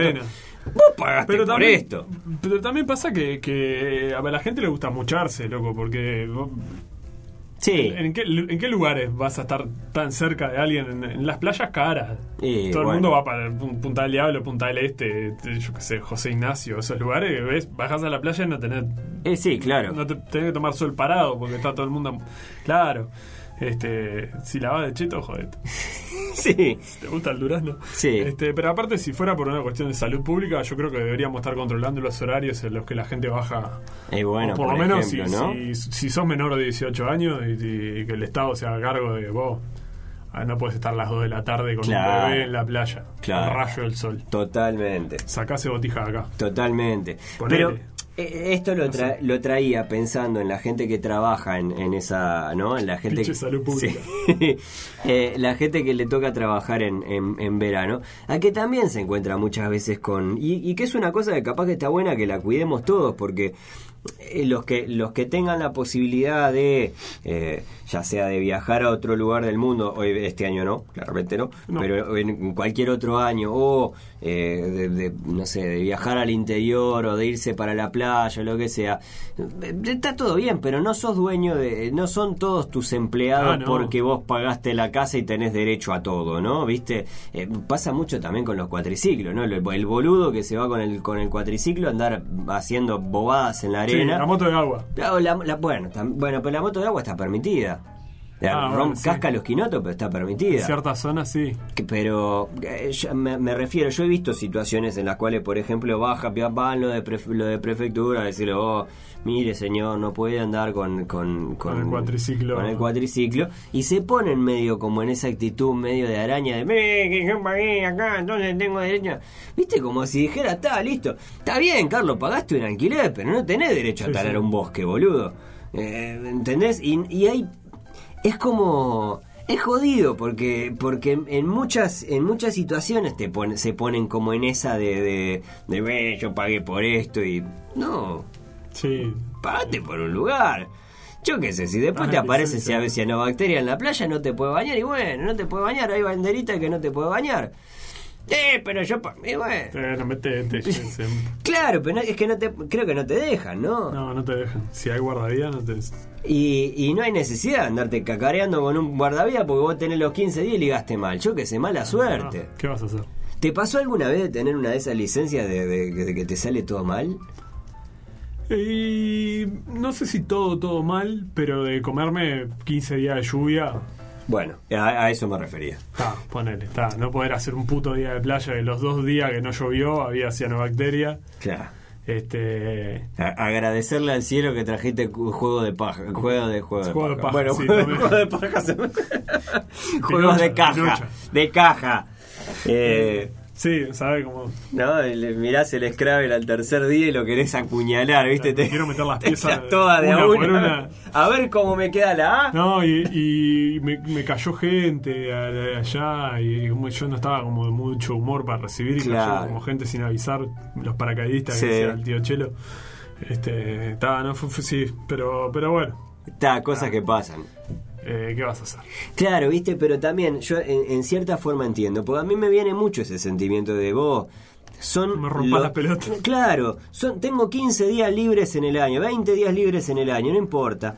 Vos pagaste por también, esto. Pero también pasa que, que a la gente le gusta mucharse, loco, porque vos- Sí. ¿En qué, ¿En qué lugares vas a estar tan cerca de alguien? En, en las playas caras. Y, Todo el mundo va para Pun- Punta del Diablo, Punta del Este, te- yo qué sé, José Ignacio, esos lugares ves, bajas a la playa y no tenés, Eh, sí, claro. no te, tenés que tomar sol parado porque está todo el mundo. Claro, este, si la vas de cheto, joder. Sí. ¿Te gusta el durazno? Sí. Este, pero aparte, si fuera por una cuestión de salud pública, yo creo que deberíamos estar controlando los horarios en los que la gente baja. Y bueno, O por, por, lo menos ejemplo, si, ¿no? si, si sos menor de 18 años y, y que el Estado se haga cargo de vos, ah, no puedes estar a las 2 de la tarde con Claro. un bebé en la playa, Claro. rayo del sol. Totalmente. Sacase botija de acá. Totalmente. Ponele. Pero esto lo, tra- lo traía pensando en la gente que trabaja en, en esa, ¿no? En la gente Pinche salud pública. Sí. Eh, la gente que le toca trabajar en, en, en verano, a que también se encuentra muchas veces con y, y que es una cosa que capaz que está buena que la cuidemos todos porque eh, los que los que tengan la posibilidad de eh, ya sea de viajar a otro lugar del mundo hoy este año no claramente no, No. pero en cualquier otro año o eh, de, de, no sé de viajar al interior o de irse para la playa lo que sea eh, está todo bien pero no sos dueño de no son todos tus empleados Ah, no. porque vos pagaste la casa y tenés derecho a todo no viste Eh, pasa mucho también con los cuatriciclos no el, el boludo que se va con el con el cuatriciclo a andar haciendo bobadas en la Sí, la moto de agua. Claro, la- la- bueno, tam- bueno, pero la moto de agua está permitida. La Ah, rom- bueno, sí. Casca los quinotos, pero está En permitida. ciertas zonas sí. Pero eh, yo me, me refiero, yo he visto situaciones en las cuales, por ejemplo, baja, van lo de, pref- lo de prefectura a decirle, oh, mire señor, no puede andar con, con, Con el cuatriciclo. con el cuatriciclo, y se ponen medio como en esa actitud medio de araña de, "Mire, que yo pagué acá, entonces tengo derecho. Viste, como si dijera, está listo. Está bien, Carlos, pagaste un alquiler, pero no tenés derecho a talar sí. un bosque, boludo. Eh, ¿Entendés? Y, y hay es como es jodido porque porque en muchas en muchas situaciones te pone- se ponen como en esa de de, de, "Ve, yo pagué por esto y no. Sí. pagate por un lugar. Yo qué sé si después Ah, te aparece si cianobacteria en la playa no te puede bañar y bueno no te puede bañar. Hay banderita que no te puede bañar eh pero yo pa- y bueno Eh, no, metete, claro pero no- es que no te creo que no te dejan no, No, no te dejan. Si hay guardavías, no te. Y, y no hay necesidad de andarte cacareando con un guardavidas porque vos tenés los 15 días y ligaste mal. Yo que sé, mala suerte. Ah, ¿Qué vas a hacer? ¿Te pasó alguna vez de tener una de esas licencias de, de- de que te sale todo mal? Y no sé si todo, todo mal, pero de comerme 15 días de lluvia, Bueno, a, a eso me refería. está, ponele, está. No poder hacer un puto día de playa que los dos días que no llovió había cianobacteria. Claro. Este. A- agradecerle al cielo que trajiste juego de paja. Juego de juego de Juego de paja. Bueno, sí, juego, de paja. se Juegos de caja. De caja. Eh, Sí, ¿sabes cómo? no, le- mirás el Scrabble al tercer día y lo querés apuñalar, ¿viste? Te quiero meter las piezas todas de una por una. A ver cómo me queda la A. No, y, y me, me cayó gente allá y yo no estaba como de mucho humor para recibir y Claro. cayó como gente sin avisar, los paracaidistas Sí. que decía el tío Chelo. Este, estaba, no fue, fue- sí, pero, pero bueno, Está, cosas que pasan. Eh, ¿qué vas a hacer? Claro, viste, pero también yo en, en cierta forma entiendo, porque a mí me viene mucho ese sentimiento de vos. Son Me rompas las pelotas. Claro, son, tengo 15 días libres en el año, 20 días libres en el año, no importa.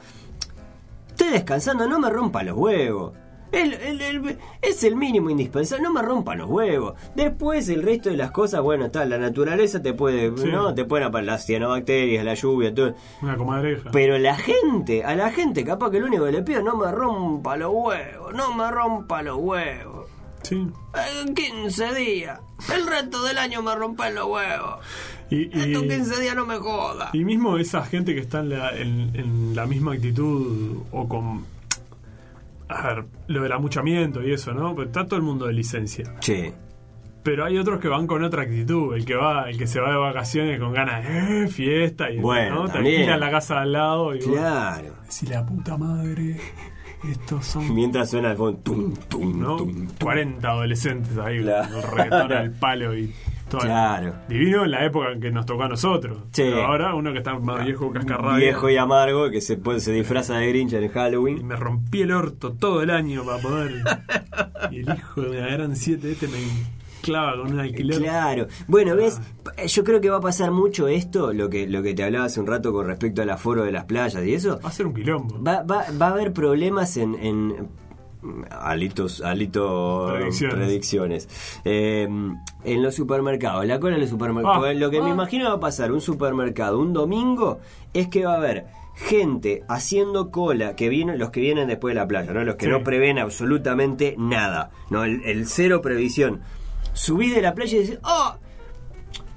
Estoy descansando, no me rompa los huevos. El- el- el- es el mínimo indispensable, no me rompa los huevos. Después el resto de las cosas, bueno, está, la naturaleza te puede, Sí. ¿no? Te pueden aparecer las cianobacterias, la lluvia, todo. Una comadreja. Pero la gente, a la gente, capaz que lo único que le pido, no me rompa los huevos, no me rompa los huevos. Sí. En 15 días, el resto del año me rompen los huevos. Y, y- Estos 15 días no me joda. y mismo esa gente que está en la, en, en la misma actitud o con... A ver, lo del amuchamiento y eso, ¿no? Pero está todo el mundo de licencia. Che, Pero hay otros que van con otra actitud. El que va, el que se va de vacaciones con ganas de eh, fiesta y Bueno, ¿no? te la casa de al lado y claro. decís, la puta madre, estos son Mientras suena fondo, tum, tum, ¿no? tum, tum. 40 adolescentes ahí Claro. con el reggaetón al palo y Claro. Divino en la época en que nos tocó a nosotros. Sí. Pero ahora uno que está más viejo, cascarrabia. Viejo y amargo que se, puede- se disfraza de Grinch en Y Halloween. me rompí el orto todo el año para poder. y el hijo de la gran 7 este me clava con un alquiler. Claro. Bueno, ves, yo creo que va a pasar mucho esto, lo que, lo que te hablaba hace un rato con respecto al aforo de las playas y eso. Va a ser un quilombo. Va, va, va a haber problemas en, en alitos, alito Predicciones. predicciones. Eh, en los supermercados, la cola en los supermercados. Ah, lo que me ah. imagino va a pasar un supermercado un domingo es que va a haber gente haciendo cola que vienen los que vienen después de la playa, ¿no? Los que Sí. no prevén absolutamente nada, ¿no? El, el cero previsión. Subí de la playa y decís, ¡ah!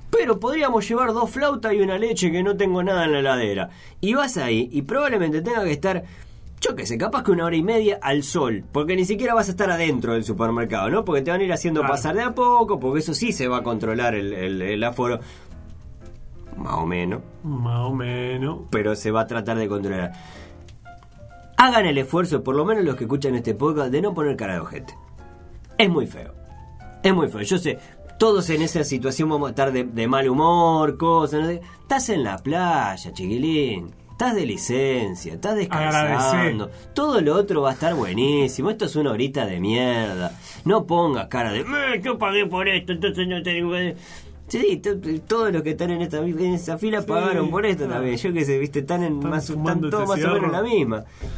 pero podríamos llevar dos flautas y una leche que no tengo nada en la heladera. Y vas ahí y probablemente tenga que estar, yo qué sé, capaz que una hora y media al sol, porque ni siquiera vas a estar adentro del supermercado, ¿no? Porque te van a ir haciendo Claro. pasar de a poco, porque eso sí se va a controlar el, el- el aforo. Más o menos, Más o menos. pero se va a tratar de controlar. Hagan el esfuerzo, por lo menos los que escuchan este podcast, de no poner cara de ojete. Es muy feo. Es muy feo. Yo sé, todos en esa situación vamos a estar de, de mal humor, cosas. no. Estás en la playa, chiquilín. Estás de licencia, estás descansando. Todo lo otro va a estar buenísimo. Esto es una horita de mierda. No pongas cara de. "Eh, Yo pagué por esto, entonces no tengo que. Sí, to- todos los que están en esta en esa fila Sí, pagaron por esto claro. también. Yo que sé, viste, están en Están más, están fumando todos este más o menos en la cigarro.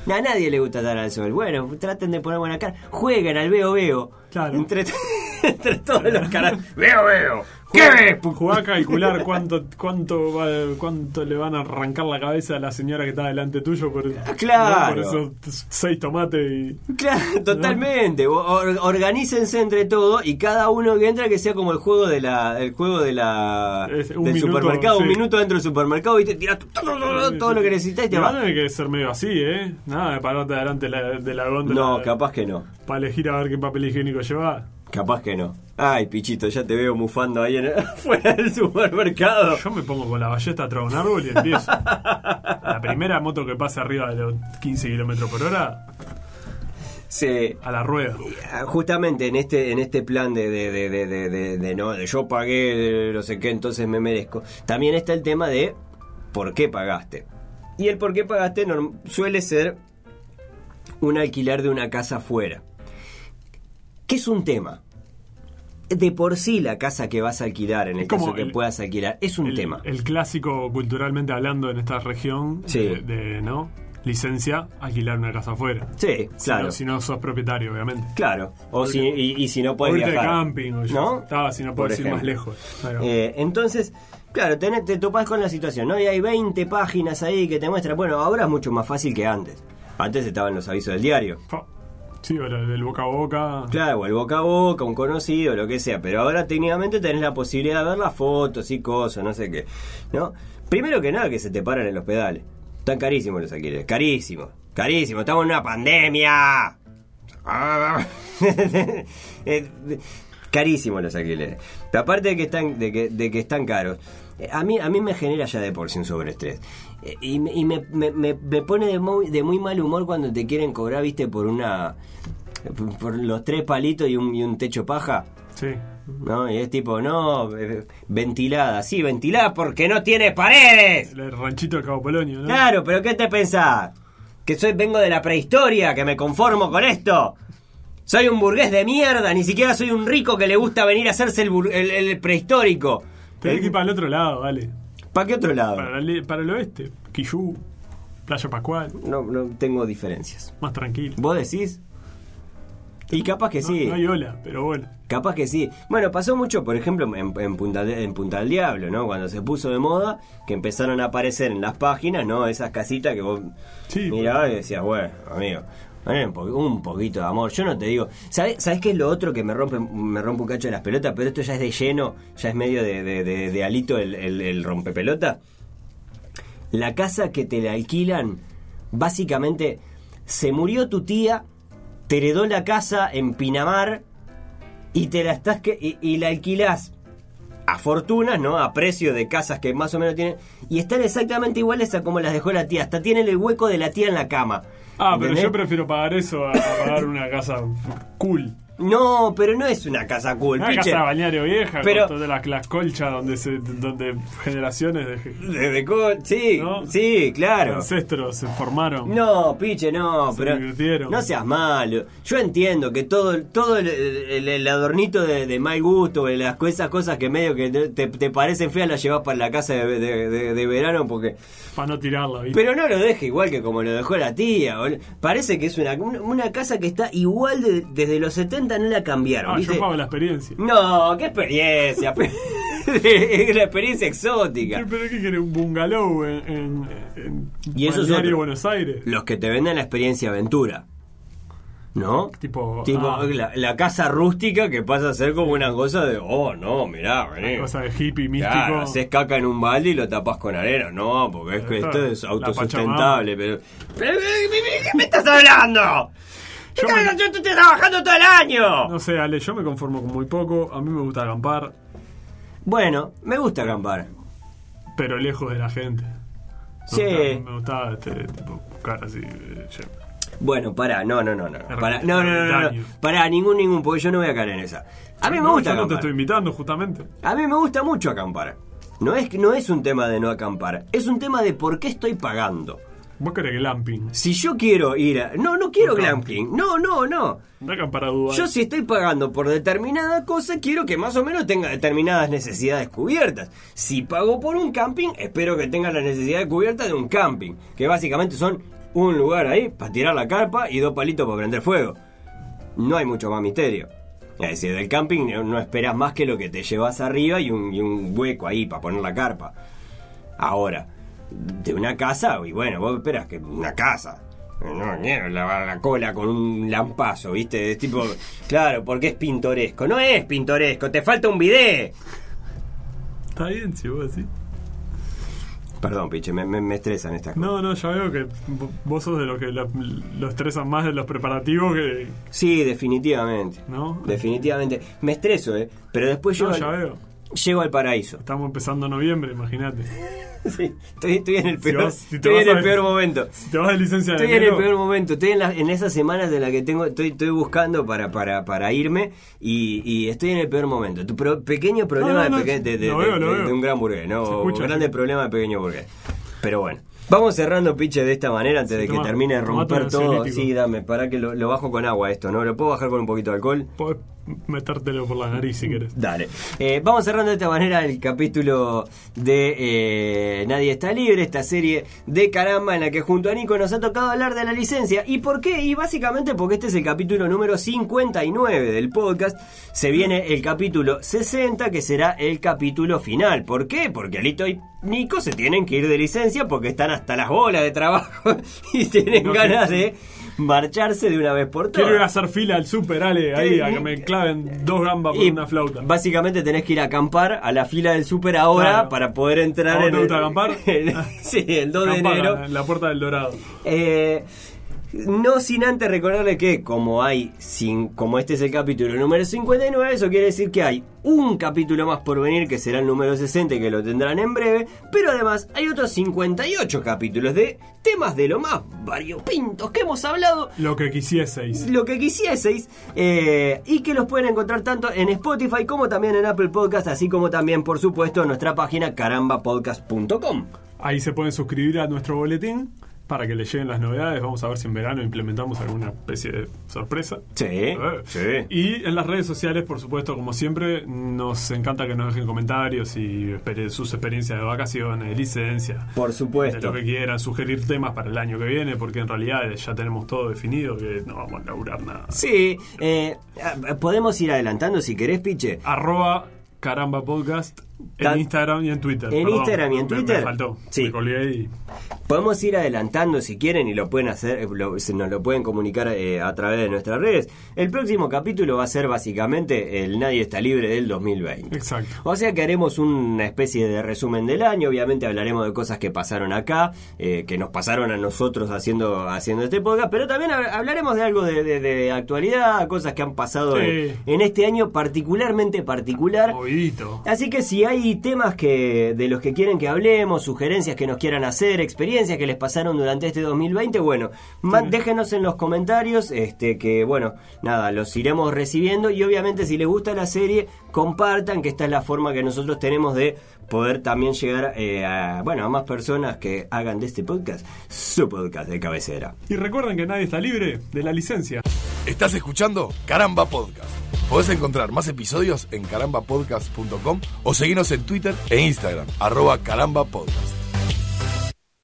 misma. A nadie le gusta estar al sol. Bueno, traten de poner buena cara. Jueguen al veo veo. Claro. Entre, entre todos los caras. Veo veo. ¿Qué ves? Jugá a calcular cuánto, cuánto, va- cuánto le van a arrancar la cabeza a la señora que está delante tuyo por, claro. ¿no? por esos seis tomates y. Claro, totalmente. Or- organícense entre todos y cada uno que entra que sea como el juego de la, el juego de la del minuto, supermercado, un minuto dentro del supermercado y te tiras todo, todo, todo lo que necesitas y te vas. que ser medio así, ¿eh? Nada de pararte delante de la, de la góndola. No, capaz que no. Para elegir a ver qué papel higiénico Capaz que no. Ay, pichito, ya te veo mufando ahí en, fuera del supermercado. Yo me pongo con la ballesta atrás de un árbol y empiezo. La primera moto que pase arriba de los 15 kilómetros por hora, Sí. a la rueda. Justamente en este en este plan de, de, de, de, no yo pagué de no sé qué entonces me merezco también está el tema de por qué pagaste y el por qué pagaste suele ser un alquiler de una casa afuera que es un tema de por sí la casa que vas a alquilar en el como caso que el- puedas alquilar es un el, tema El clásico, culturalmente hablando, en esta región, Sí. de, de, ¿no? Licencia, alquilar una casa afuera. sí Si claro no- Si no, sos propietario, obviamente. claro o si, y, y si no puedes irte de viajar camping, o yo- ¿no? Ah, si no puedes ir más lejos. Eh, entonces, claro, tenés- te topás con la situación, ¿no? Y hay 20 páginas ahí que te muestran. Bueno, ahora es mucho más fácil que antes. Antes estaban los avisos del diario. Sí, o del boca a boca. Claro, o el boca a boca, un conocido, lo que sea. Pero ahora técnicamente tenés la posibilidad de ver las fotos y cosas, no sé qué. ¿No? Primero que nada, que se te paran en los pedales. Están carísimos los alquileres. Carísimos. Carísimos. Estamos en una pandemia. Eh, Carísimos los alquileres. Aparte de que están, de que, de que están caros, eh, a mí, a mí me genera ya de por sí un sobreestrés. Eh, Y, me- y me, me- me- pone de muy, de muy mal humor cuando te quieren cobrar, viste, por una. por- los tres palitos y un, y un techo paja. Sí. ¿No? Y es tipo, no, eh, ventilada. Sí, ventilada porque no tiene paredes. El ranchito de Cabo Polonio, ¿no? Claro, pero ¿qué te pensás? ¿Que soy vengo de la prehistoria? ¿Que me conformo con esto? Soy un burgués de mierda, ni siquiera soy un rico que le gusta venir a hacerse el, el- el prehistórico. Tenés que ir para el otro lado, vale. ¿Para qué otro lado? Para el, para el oeste. Quillú, Playa Pascual, No, no tengo diferencias. más tranquilo. ¿Vos decís? Y capaz que No- sí. No, hay ola, pero bueno. Capaz que sí. Bueno, pasó mucho, por ejemplo, en, en Punta, en Punta del Diablo, ¿no? Cuando se puso de moda, que empezaron a aparecer en las páginas, ¿no? Esas casitas que vos Sí, mirabas y decías, bueno, amigo, un, po- un poquito de amor. Yo no te digo, ¿sabes, ¿sabes qué es lo otro que me rompe, me rompe un cacho de las pelotas? Pero esto ya es de lleno, ya es medio de alito el, el, el rompepelota. La casa que te la alquilan, básicamente, se murió tu tía, te heredó la casa en Pinamar y te la estás que y, y la alquilás a fortunas, ¿no? A precio de casas que más o menos tienen y están exactamente iguales a como las dejó la tía, hasta tienen el hueco de la tía en la cama. Ah, pero yo prefiero pagar eso a pagar una casa cool. No, pero no es una casa cool, Una piche. casa balneario vieja, Pero- con todas las, las colchas donde se, donde generaciones de Desde co- sí, ¿No? sí, claro. ancestros se formaron. No, piche, no, Se pero divirtieron. no seas malo. Yo entiendo que todo, todo el, el- el adornito de, de mal gusto, de las, esas cosas que medio que te, te parecen feas, las llevas para la casa de, de- de- de verano porque... Para no tirarla, ¿viste? Pero no lo deje igual que como lo dejó la tía. Parece que es una, una, casa que está igual de- desde los 70, no la cambiaron. Ah, ¿viste? yo pago la experiencia. No, qué experiencia. es la experiencia exótica. ¿Qué- ¿Pero qué querés? ¿Un bungalow en, en, en Y eso es balneario otro. Buenos Aires? Los que te venden la experiencia aventura. ¿No? Tipo, Tipo, ah, la, la casa rústica que pasa a ser como una cosa de, oh, no, mirá, vení. cosa de hippie místico. Claro, haces caca en un balde y lo tapas con arena. No, porque es que esto es autosustentable. Pero, pero, ¿qué me estás hablando? Yo me- yo estoy trabajando todo el año. No sé, Ale, yo me conformo con muy poco. A mí me gusta acampar, Bueno, me gusta acampar. pero lejos de la gente. Me Sí. gusta- me gustaba este, tipo, buscar así. eh, Bueno, pará, no, no, no, no. Pará, no, no, no, no. Pará, ningún, ningún, porque yo no voy a caer en esa. A mí me gusta yo no te estoy invitando, justamente. A mí me gusta mucho acampar. No es, no es un tema de no acampar, es un tema de por qué estoy pagando. Vos querés glamping. Si yo quiero ir a... No, no quiero No. glamping. No, no, no. No acampar a Dubái. Yo si estoy pagando por determinada cosa, quiero que más o menos tenga determinadas necesidades cubiertas. Si pago por un camping, espero que tenga las necesidades cubiertas de un camping. Que básicamente son un lugar ahí para tirar la carpa y dos palitos para prender fuego. No hay mucho más misterio. Es decir, del camping no, no esperas más que lo que te llevas arriba y un, y un hueco ahí para poner la carpa. Ahora, de una casa, y bueno, vos esperas que una casa. No quiero lavar la cola con un lampazo, ¿viste? Es tipo, claro, porque es pintoresco. No es pintoresco, te falta un bidet. Está bien, si vos decís. Perdón, piche, me, me, me estresan estas cosas. No, no, ya veo que vo- vos sos de los que la- lo estresan más de los preparativos que. Sí, definitivamente. ¿No? Definitivamente. Me estreso, ¿eh? Pero después No, llego, ya veo. Llego al paraíso. Estamos empezando noviembre, imagínate. Sí, estoy, estoy en el Si peor, vas- si te estoy vas en el a- peor momento. Si te vas de licencia de Estoy en el peor momento, estoy en, la- en esas semanas en las que tengo, estoy, estoy buscando para, para, para irme y, y estoy en el peor momento. Tu pro- pequeño problema No, no, no, de, veo, un gran burgués, ¿no? O grande problema de pequeño burgués. Pero bueno. Vamos cerrando, piche, de esta manera antes Sí, de que termine de romper todo. Sí, dame, para que lo, lo bajo con agua esto, ¿no? ¿Lo puedo bajar con un poquito de alcohol? podés metértelo por la nariz si querés. Dale. Eh, vamos cerrando de esta manera el capítulo de eh, Nadie está libre, esta serie de caramba en la que junto a Nico nos ha tocado hablar de la licencia. ¿Y por qué? Y básicamente porque este es el capítulo número 59 del podcast. Se viene el capítulo 60 que será el capítulo final. ¿Por qué? Porque Alito y Nico se tienen que ir de licencia porque están hasta las bolas de trabajo y tienen No, ganas que- de marcharse de una vez por todas. Quiero ir a hacer fila al super, Ale, ahí, a que me claven dos gambas por Y una flauta. Básicamente tenés que ir a acampar a la fila del súper ahora Claro. para poder entrar ¿A vos en te gusta el, acampar? el- sí, el 2 de enero. En la puerta del Dorado. Eh, no sin antes recordarle que como hay sin, como este es el capítulo número 59, eso quiere decir que hay un capítulo más por venir que será el número 60 y que lo tendrán en breve, pero además hay otros 58 capítulos de temas de lo más variopintos que hemos hablado Lo que quisieseis. lo que quisieseis eh, y que los pueden encontrar tanto en Spotify como también en Apple Podcast, así como también, por supuesto, en nuestra página carambapodcast.com. Ahí se pueden suscribir a nuestro boletín para que le lleguen las novedades. Vamos a ver si en verano implementamos alguna especie de sorpresa. Sí, sí. Y en las redes sociales, por supuesto, como siempre, nos encanta que nos dejen comentarios y sus experiencias de vacaciones, de licencia, Por de supuesto. lo que quieran, sugerir temas para el año que viene, porque en realidad ya tenemos todo definido, que no vamos a laburar nada. Sí, eh, podemos ir adelantando si querés, Piche. Arroba Caramba Podcast en Instagram y en Twitter. En Perdón, Instagram y en Twitter. Me faltó. Sí. Me colgué y Podemos ir adelantando si quieren y lo pueden hacer, eh, lo- nos lo pueden comunicar eh, a través de nuestras redes. El próximo capítulo va a ser básicamente el Nadie está libre del 2020. Exacto. O sea que haremos una especie de resumen del año. Obviamente hablaremos de cosas que pasaron acá, eh, que nos pasaron a nosotros haciendo, haciendo este podcast, pero también hab- hablaremos de algo de, de- de actualidad, cosas que han pasado Sí. en, en este año particularmente particular. Movidito. Así que si si hay temas que de los que quieren que hablemos, sugerencias que nos quieran hacer, experiencias que les pasaron durante este 2020, bueno, déjenos en los comentarios, este que bueno, nada, los iremos recibiendo y obviamente si les gusta la serie, compartan que esta es la forma que nosotros tenemos de poder también llegar eh, a, bueno, a más personas que hagan de este podcast su podcast de cabecera. Y recuerden que nadie está libre de la licencia. Estás escuchando Caramba Podcast. Podés encontrar más episodios en carambapodcast.com o seguirnos en Twitter e Instagram, arroba carambapodcast.